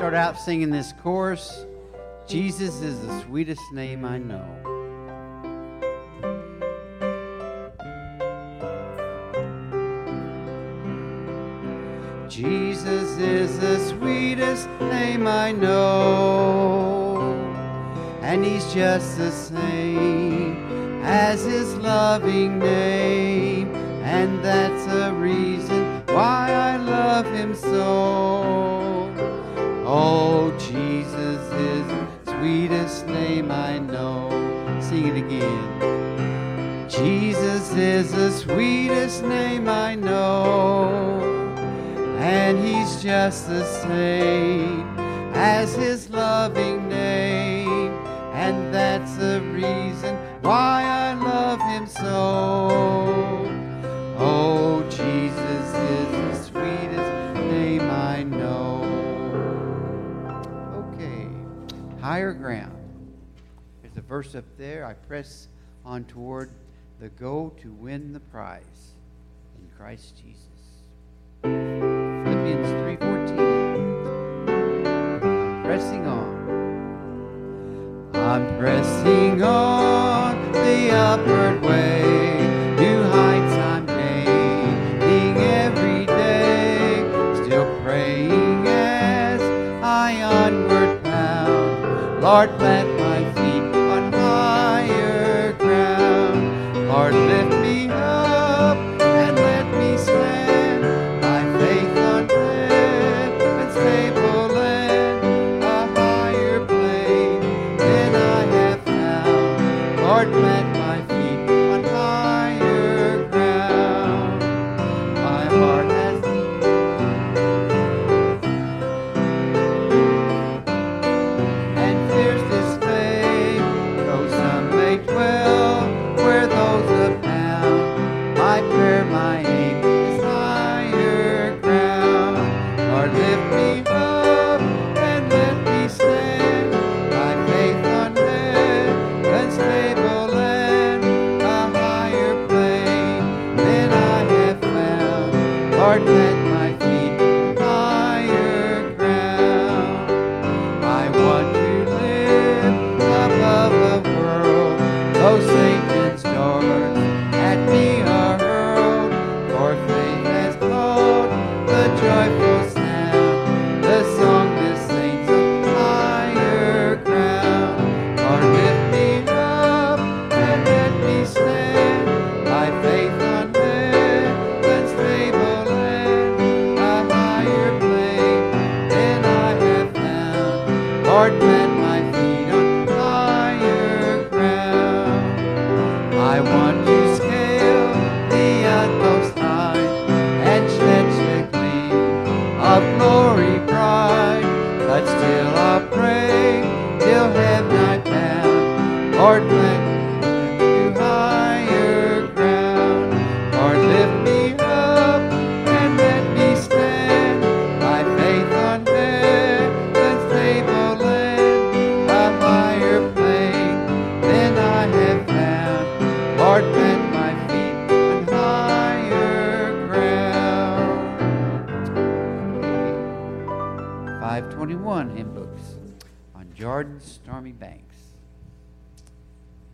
start out singing this chorus Jesus is the sweetest name I know. Jesus is the sweetest name I know, and He's just the same as His loving name, and that's a reason why I love Him so. Is the sweetest name I know and he's just the same as his loving name, and that's the reason why I love him so. Oh, Jesus is the sweetest name I know. Okay, higher ground. There's a verse up there. I press on toward the goal to win the prize in Christ Jesus. Philippians 3:14. I'm Pressing on. I'm pressing on the upward way. New heights I'm gaining every day. Still praying as I onward bound. Lord, plant 521 hymn books on Jordan's stormy banks.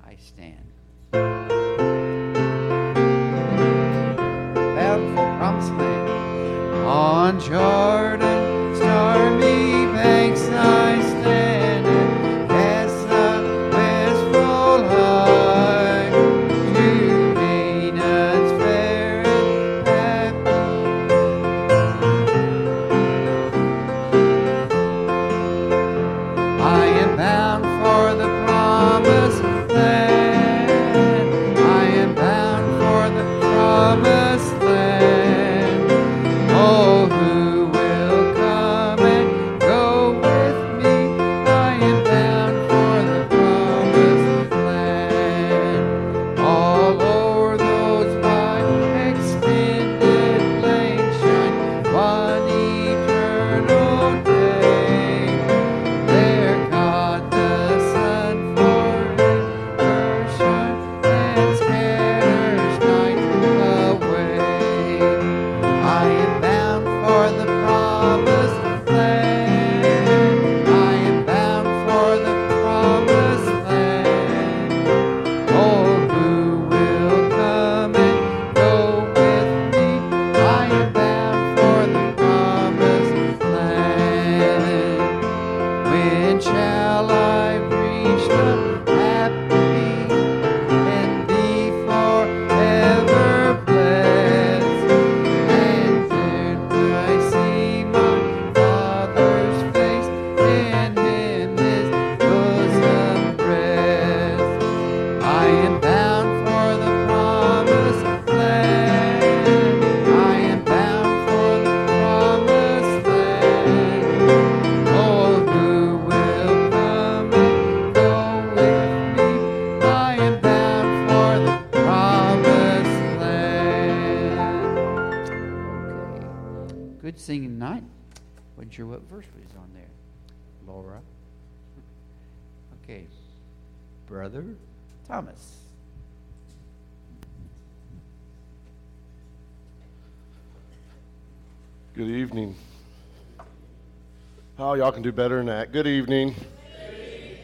I stand. Bound for promised land. On Jordan, what verse was on there. Laura. Okay. Brother Thomas. Good evening. Oh, y'all can do better than that. Good evening.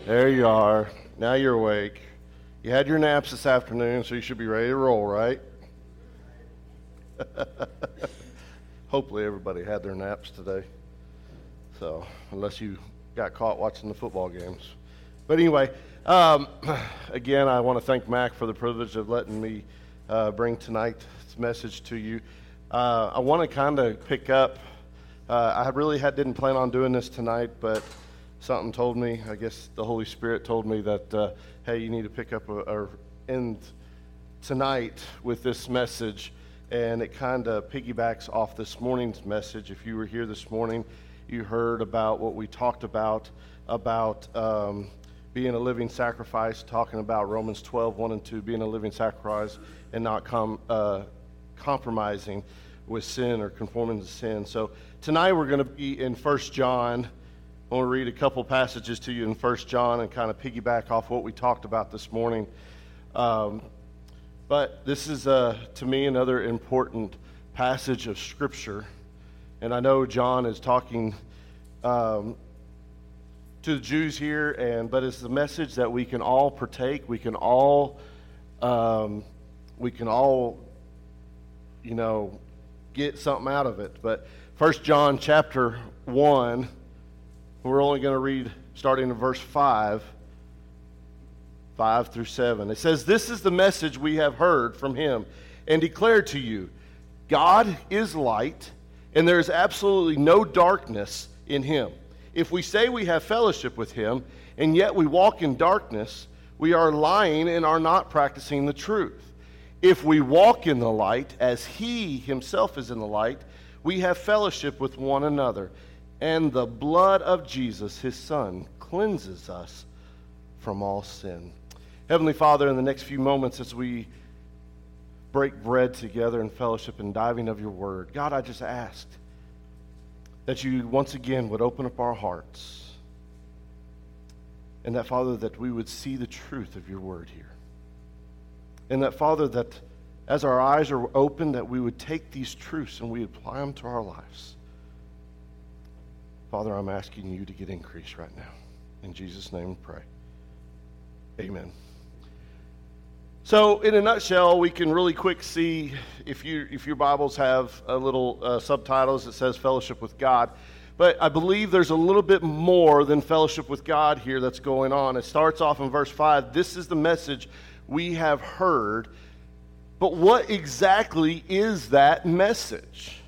There you are. Now you're awake. You had your naps this afternoon, so you should be ready to roll, right? Hopefully, everybody had their naps today. So, unless you got caught watching the football games. But anyway, um, again, I want to thank Mac for the privilege of letting me uh, bring tonight's message to you. Uh, I want to kind of pick up. Uh, I really had, didn't plan on doing this tonight, but something told me. I guess the Holy Spirit told me that, uh, hey, you need to pick up or end tonight with this message, and it kind of piggybacks off this morning's message. If you were here this morning, you heard about what we talked about about um, being a living sacrifice, talking about Romans 12, 1 and 2, being a living sacrifice and not com- uh, compromising with sin or conforming to sin. So tonight we're going to be in 1 John. I want to read a couple passages to you in 1 John and kind of piggyback off what we talked about this morning. Um, but this is, uh, to me, another important passage of Scripture. And I know John is talking um, to the Jews here, and but it's the message that we can all partake. We can all, um, we can all, you know, get something out of it. But First John chapter 1, we're only going to read starting in verse 5, 5 through 7. It says, This is the message we have heard from him and declared to you God is light, and there is absolutely no darkness in him. If we say we have fellowship with him, and yet we walk in darkness, we are lying and are not practicing the truth. If we walk in the light, as he himself is in the light, we have fellowship with one another. And the blood of Jesus, his son, cleanses us from all sin. Heavenly Father, in the next few moments as we break bread together in fellowship and diving of your word, God, I just asked that you once again would open up our hearts. And that, Father, that we would see the truth of your word here. And that, Father, that as our eyes are open, that we would take these truths and we apply them to our lives. Father, I'm asking you to get increase right now. In Jesus' name, pray. Amen. So, in a nutshell, we can really quick see if you if your Bibles have a little uh, subtitles that says fellowship with God. But I believe there's a little bit more than fellowship with God here that's going on. It starts off in verse 5. This is the message we have heard. But what exactly is that message?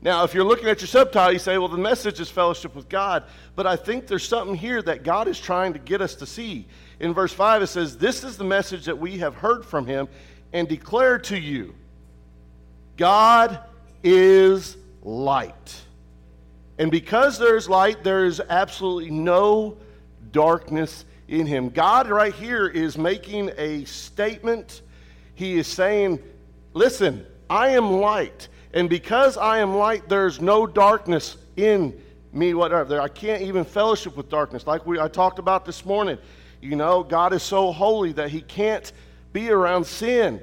Now, if you're looking at your subtitle, you say, well, the message is fellowship with God. But I think there's something here that God is trying to get us to see. In verse 5, it says, This is the message that we have heard from him and declared to you God is light. And because there's light, there is absolutely no darkness in him. God, right here, is making a statement. He is saying, Listen, I am light. And because I am light, there's no darkness in me whatever. I can't even fellowship with darkness. Like we I talked about this morning. You know, God is so holy that he can't be around sin.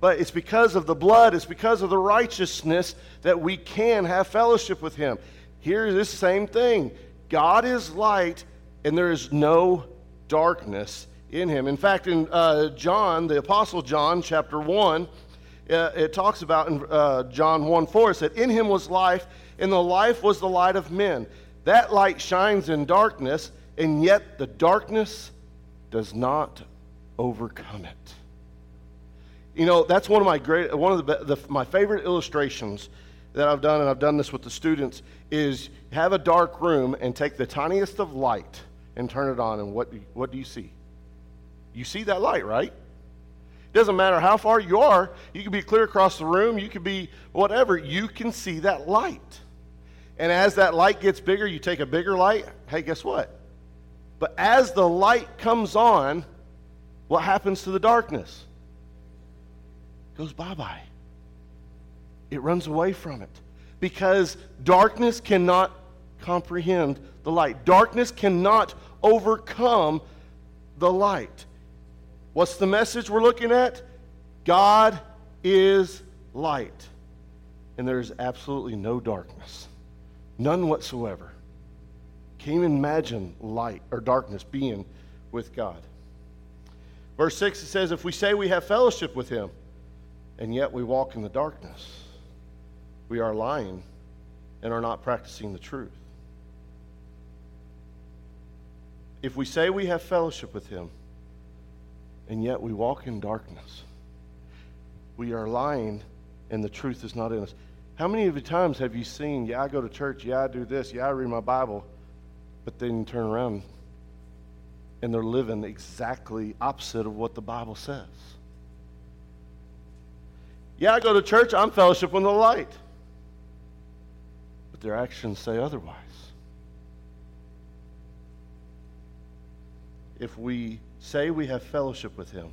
But it's because of the blood, it's because of the righteousness that we can have fellowship with him. Here's this same thing. God is light, and there is no darkness in him. In fact, in uh, John, the Apostle John, chapter 1, uh, it talks about in uh, John 1 4, it said, In him was life, and the life was the light of men. That light shines in darkness, and yet the darkness does not overcome it. You know, that's one of my great, one of the, the, my favorite illustrations that I've done, and I've done this with the students, is have a dark room and take the tiniest of light and turn it on, and what, what do you see? You see that light, right? It doesn't matter how far you are. You can be clear across the room. You can be whatever. You can see that light. And as that light gets bigger, you take a bigger light. Hey, guess what? But as the light comes on, what happens to the darkness? It goes bye bye. It runs away from it because darkness cannot comprehend the light. Darkness cannot overcome the light. What's the message we're looking at? God is light. And there is absolutely no darkness, none whatsoever. Can you imagine light or darkness being with God? Verse 6 it says, If we say we have fellowship with him, and yet we walk in the darkness, we are lying and are not practicing the truth. If we say we have fellowship with him, and yet we walk in darkness, we are lying and the truth is not in us. How many of the times have you seen, yeah, I go to church, yeah, I do this, yeah, I read my Bible, but then turn around and they're living exactly opposite of what the Bible says? Yeah, I go to church, I'm fellowship with the light. But their actions say otherwise. If we say we have fellowship with him,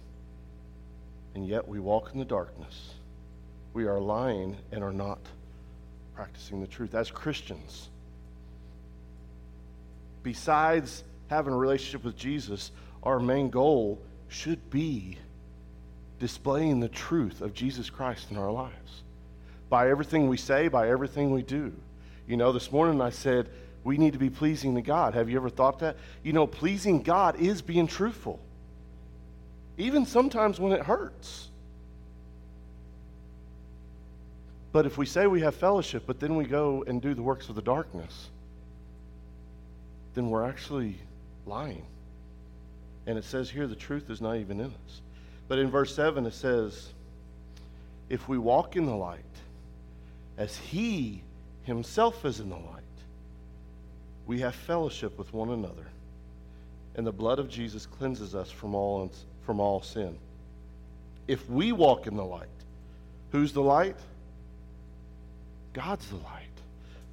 and yet we walk in the darkness, we are lying and are not practicing the truth. As Christians, besides having a relationship with Jesus, our main goal should be displaying the truth of Jesus Christ in our lives. By everything we say, by everything we do. You know, this morning I said, we need to be pleasing to God. Have you ever thought that? You know, pleasing God is being truthful, even sometimes when it hurts. But if we say we have fellowship, but then we go and do the works of the darkness, then we're actually lying. And it says here the truth is not even in us. But in verse 7, it says, If we walk in the light, as he himself is in the light, we have fellowship with one another. And the blood of Jesus cleanses us from all, from all sin. If we walk in the light, who's the light? God's the light.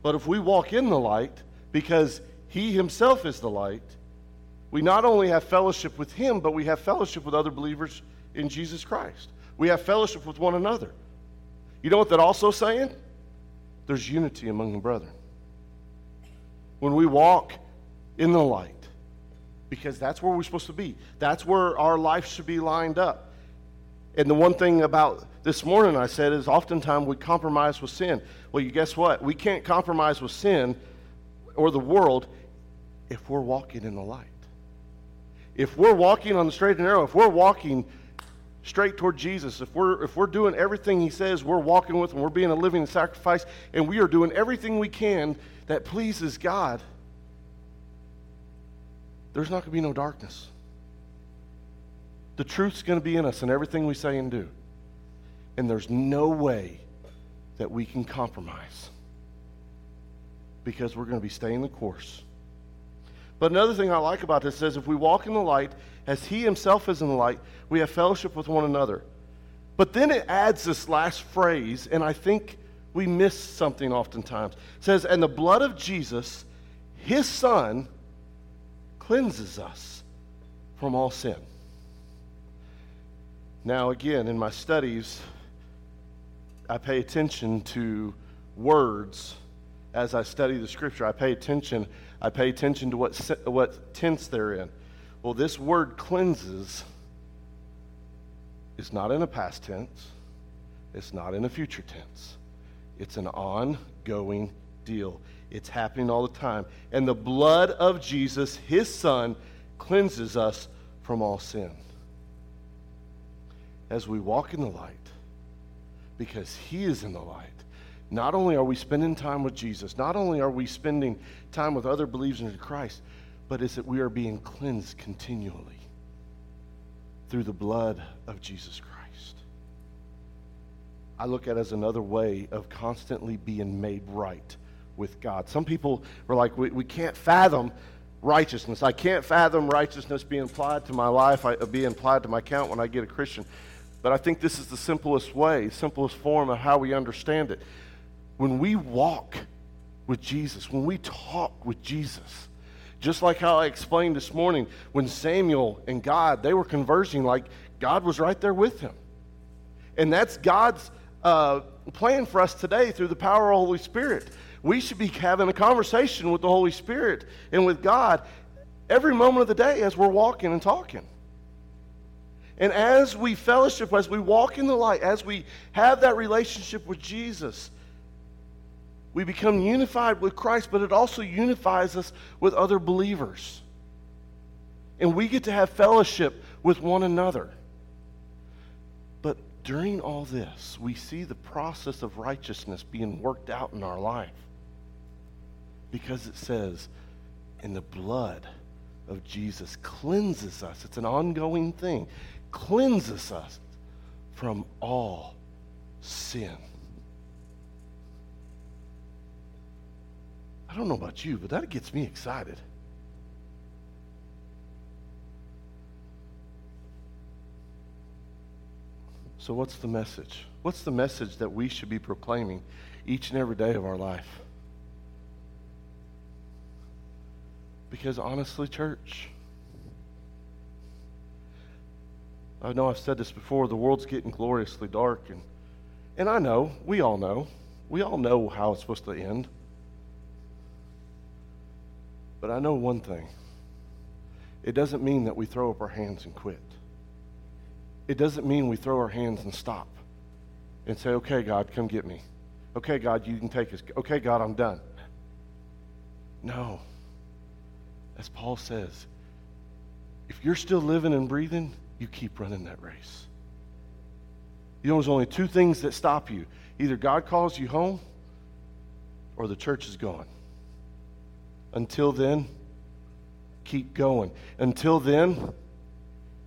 But if we walk in the light, because He Himself is the light, we not only have fellowship with Him, but we have fellowship with other believers in Jesus Christ. We have fellowship with one another. You know what that also saying? There's unity among the brethren. When we walk in the light, because that's where we're supposed to be. That's where our life should be lined up. And the one thing about this morning I said is oftentimes we compromise with sin. Well, you guess what? We can't compromise with sin or the world if we're walking in the light. If we're walking on the straight and narrow, if we're walking straight toward Jesus, if we're if we're doing everything he says we're walking with and we're being a living sacrifice and we are doing everything we can that pleases God, there's not going to be no darkness. The truth's going to be in us in everything we say and do. And there's no way that we can compromise because we're going to be staying the course. But another thing I like about this says if we walk in the light as he himself is in the light, we have fellowship with one another. But then it adds this last phrase, and I think we miss something oftentimes. It says, And the blood of Jesus, his son, cleanses us from all sin. Now, again, in my studies, I pay attention to words as I study the scripture. I pay attention. I pay attention to what, what tense they're in. Well, this word cleanses is not in a past tense, it's not in a future tense. It's an ongoing deal. It's happening all the time. And the blood of Jesus, his son, cleanses us from all sin as we walk in the light, because He is in the light, not only are we spending time with Jesus, not only are we spending time with other believers in Christ, but it's that we are being cleansed continually through the blood of Jesus Christ. I look at it as another way of constantly being made right with God. Some people are like, we, we can't fathom righteousness. I can't fathom righteousness being applied to my life, I, uh, being applied to my account when I get a Christian. But I think this is the simplest way, simplest form of how we understand it. When we walk with Jesus, when we talk with Jesus, just like how I explained this morning, when Samuel and God, they were conversing like God was right there with him. And that's God's uh, plan for us today through the power of the Holy Spirit. We should be having a conversation with the Holy Spirit and with God every moment of the day as we're walking and talking. And as we fellowship, as we walk in the light, as we have that relationship with Jesus, we become unified with Christ, but it also unifies us with other believers. And we get to have fellowship with one another. But during all this, we see the process of righteousness being worked out in our life. Because it says, in the blood of Jesus cleanses us. It's an ongoing thing cleanses us from all sin. I don't know about you, but that gets me excited. So, what's the message? What's the message that we should be proclaiming each and every day of our life? Because honestly, church, I know I've said this before, the world's getting gloriously dark. And, and I know, we all know, we all know how it's supposed to end. But I know one thing it doesn't mean that we throw up our hands and quit. It doesn't mean we throw our hands and stop and say, okay, God, come get me. Okay, God, you can take us. Okay, God, I'm done. No. As Paul says, if you're still living and breathing, you keep running that race. You know, there's only two things that stop you either God calls you home or the church is gone. Until then, keep going. Until then,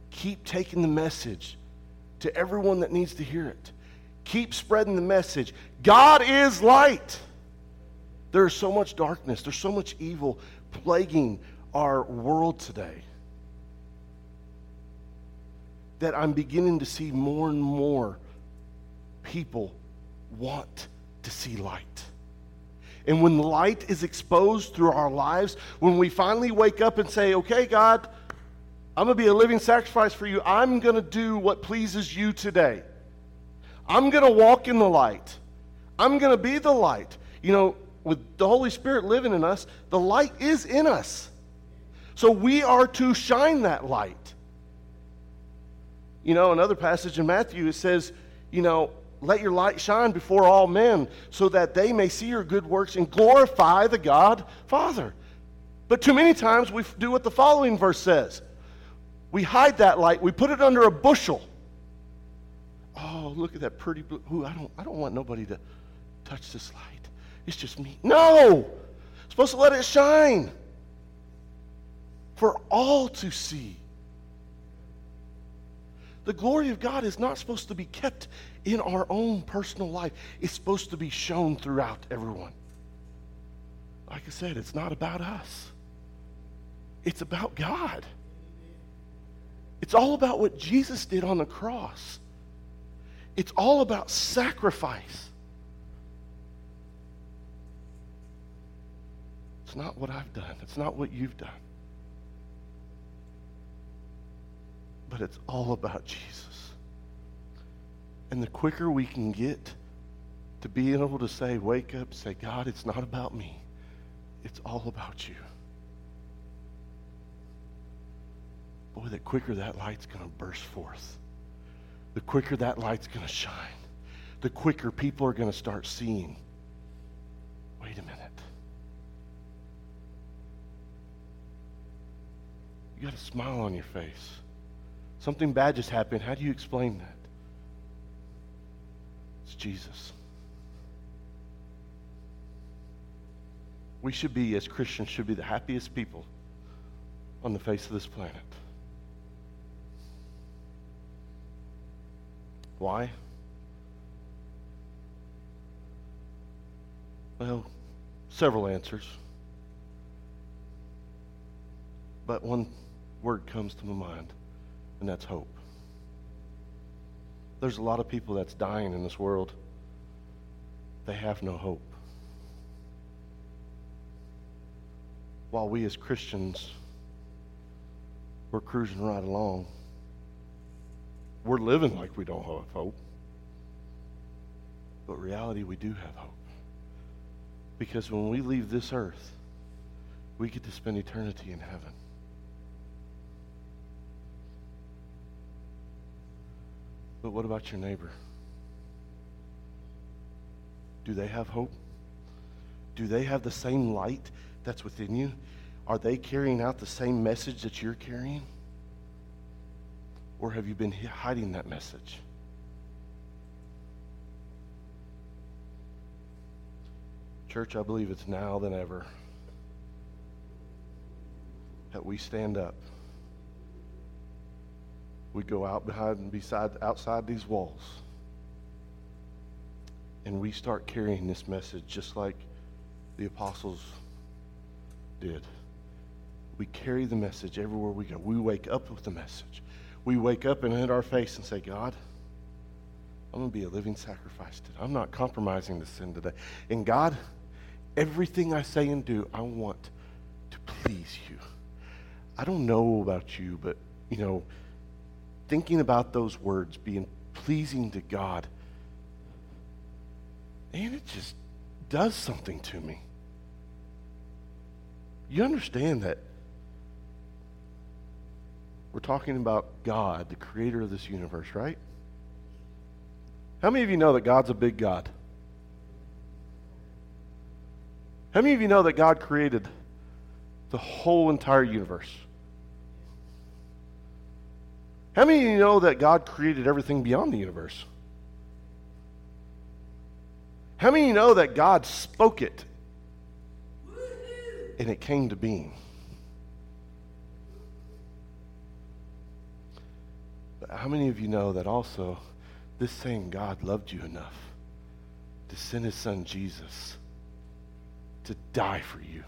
keep taking the message to everyone that needs to hear it. Keep spreading the message. God is light. There is so much darkness, there's so much evil plaguing our world today that I'm beginning to see more and more people want to see light. And when light is exposed through our lives, when we finally wake up and say, okay, God, I'm going to be a living sacrifice for you, I'm going to do what pleases you today. I'm going to walk in the light. I'm going to be the light. You know, with the Holy Spirit living in us, the light is in us. So we are to shine that light. You know, another passage in Matthew, it says, you know, let your light shine before all men so that they may see your good works and glorify the God Father. But too many times we do what the following verse says we hide that light, we put it under a bushel. Oh, look at that pretty blue. Ooh, I don't, I don't want nobody to touch this light. It's just me. No! supposed to let it shine for all to see. The glory of God is not supposed to be kept in our own personal life, it's supposed to be shown throughout everyone. Like I said, it's not about us, it's about God. It's all about what Jesus did on the cross. It's all about sacrifice. It's not what I've done. It's not what you've done. but it's all about Jesus. And the quicker we can get to being able to say, wake up, say, God, it's not about me, it's all about you. Boy, the quicker that light's going to burst forth, the quicker that light's going to shine, the quicker people are going to start seeing. Wait a minute. You got a smile on your face. Something bad just happened. How do you explain that? It's Jesus. We should be, as Christians, should be the happiest people on the face of this planet. Why? Well, several answers. But one word comes to my mind and that's hope. There's a lot of people that's dying in this world. They have no hope. While we as Christians, we're cruising right along. We're living like we don't have hope. But reality, we do have hope. Because when we leave this earth, we get to spend eternity in heaven. But what about your neighbor? Do they have hope? Do they have the same light that's within you? Are they carrying out the same message that you're carrying? Or have you been hiding that message? Church, I believe it's now than ever that we stand up. We go out behind and beside outside these walls. And we start carrying this message just like the apostles did. We carry the message everywhere we go. We wake up with the message. We wake up and hit our face and say, God, I'm going to be a living sacrifice today. I'm not compromising the sin today. And God, everything I say and do, I want to please you. I don't know about you, but, you know, thinking about those words being pleasing to God, and it just does something to me. You understand that we're talking about God, the creator of this universe, right? How many of you know that God's a big God? How many of you know that God created the whole entire universe? How many of you know that God created everything beyond the universe? How many of you know that God spoke it and it came to being? But how many of you know that also this same God loved you enough to send his son Jesus to die for you?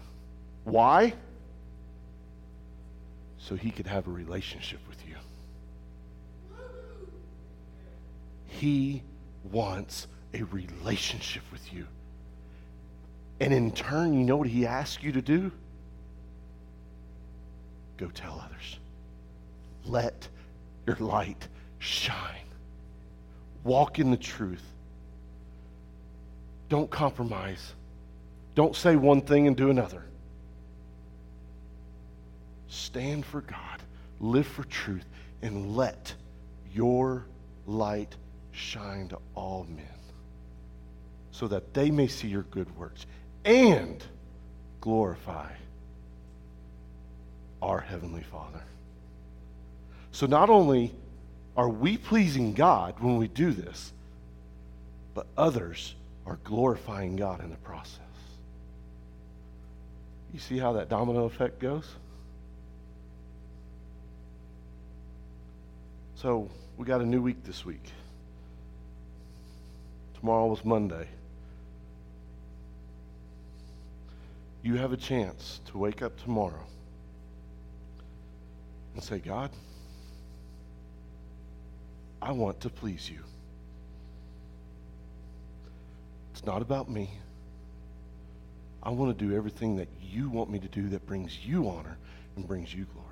Why? So he could have a relationship with He wants a relationship with you. And in turn, you know what he asks you to do? Go tell others. Let your light shine. Walk in the truth. Don't compromise. Don't say one thing and do another. Stand for God, live for truth, and let your light shine to all men so that they may see your good works and glorify our Heavenly Father. So not only are we pleasing God when we do this, but others are glorifying God in the process. You see how that domino effect goes? So, we got a new week this week. Tomorrow was Monday. You have a chance to wake up tomorrow and say, God, I want to please you. It's not about me. I want to do everything that you want me to do that brings you honor and brings you glory.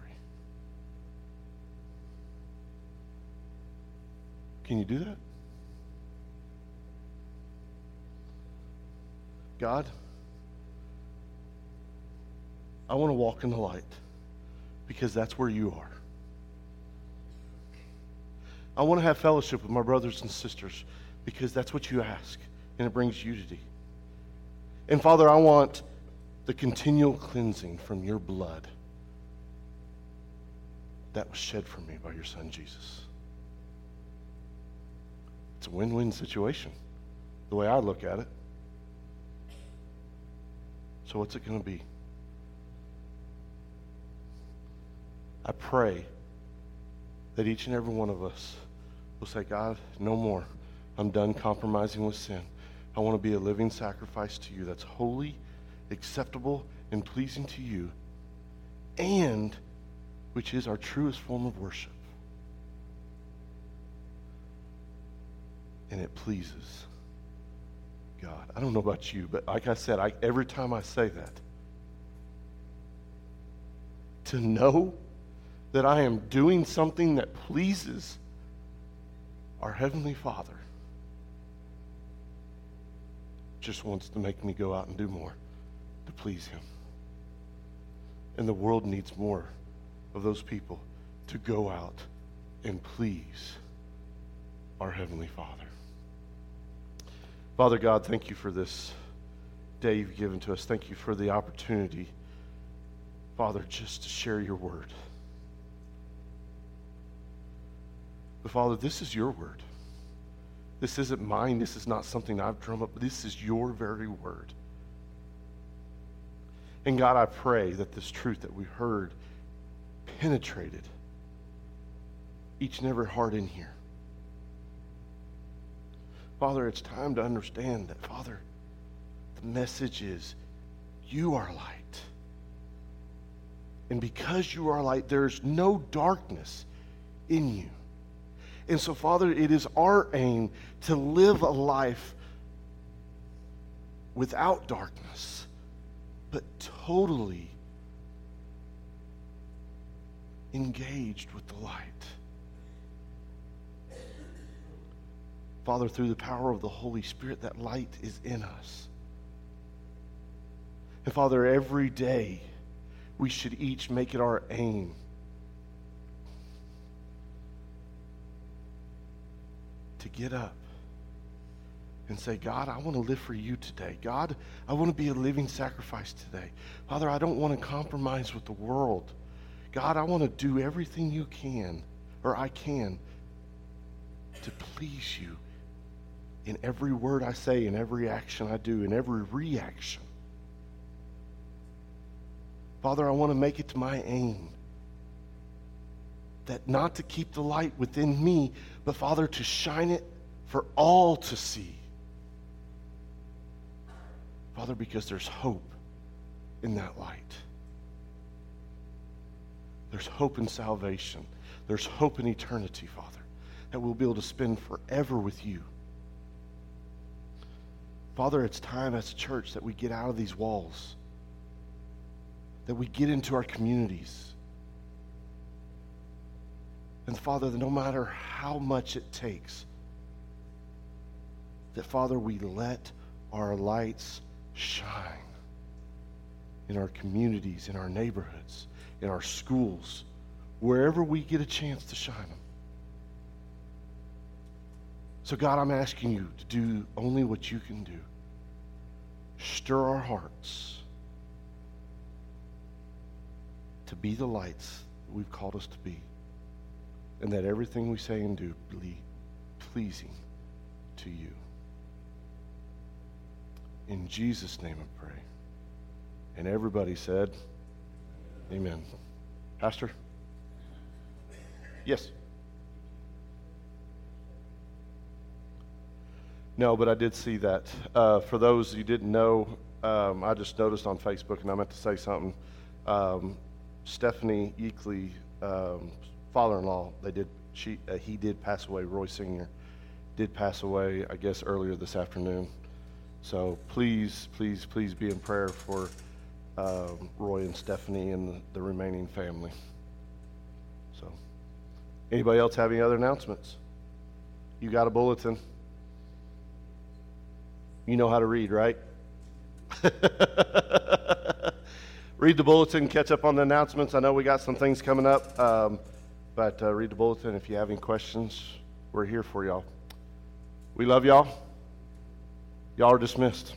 Can you do that? God, I want to walk in the light because that's where you are. I want to have fellowship with my brothers and sisters because that's what you ask and it brings unity. And Father, I want the continual cleansing from your blood that was shed for me by your son Jesus. It's a win win situation, the way I look at it. So, what's it going to be? I pray that each and every one of us will say, God, no more. I'm done compromising with sin. I want to be a living sacrifice to you that's holy, acceptable, and pleasing to you, and which is our truest form of worship. And it pleases God. I don't know about you, but like I said, I, every time I say that, to know that I am doing something that pleases our Heavenly Father, just wants to make me go out and do more to please Him. And the world needs more of those people to go out and please our Heavenly Father. Father God, thank you for this day you've given to us. Thank you for the opportunity, Father, just to share your word. But Father, this is your word. This isn't mine. This is not something I've drummed up. This is your very word. And God, I pray that this truth that we heard penetrated each and every heart in here. Father, it's time to understand that, Father, the message is you are light. And because you are light, there's no darkness in you. And so, Father, it is our aim to live a life without darkness, but totally engaged with the light. Father, through the power of the Holy Spirit, that light is in us. And Father, every day we should each make it our aim to get up and say, God, I want to live for you today. God, I want to be a living sacrifice today. Father, I don't want to compromise with the world. God, I want to do everything you can, or I can, to please you in every word I say, in every action I do, in every reaction. Father, I want to make it to my aim that not to keep the light within me, but Father, to shine it for all to see. Father, because there's hope in that light. There's hope in salvation. There's hope in eternity, Father, that we'll be able to spend forever with you. Father, it's time as a church that we get out of these walls, that we get into our communities. And Father, that no matter how much it takes, that Father, we let our lights shine in our communities, in our neighborhoods, in our schools, wherever we get a chance to shine them. So, God, I'm asking you to do only what you can do stir our hearts to be the lights we've called us to be, and that everything we say and do be pleasing to you. In Jesus' name I pray. And everybody said, Amen. Pastor? Yes. No, but I did see that. Uh, for those you didn't know, um, I just noticed on Facebook, and I meant to say something. Um, Stephanie Eakley, um, father-in-law, they did. She, uh, he did pass away. Roy Senior did pass away, I guess, earlier this afternoon. So please, please, please be in prayer for um, Roy and Stephanie and the, the remaining family. So, anybody else have any other announcements? You got a bulletin. You know how to read, right? read the bulletin, catch up on the announcements. I know we got some things coming up, um, but uh, read the bulletin. If you have any questions, we're here for y'all. We love y'all. Y'all are dismissed.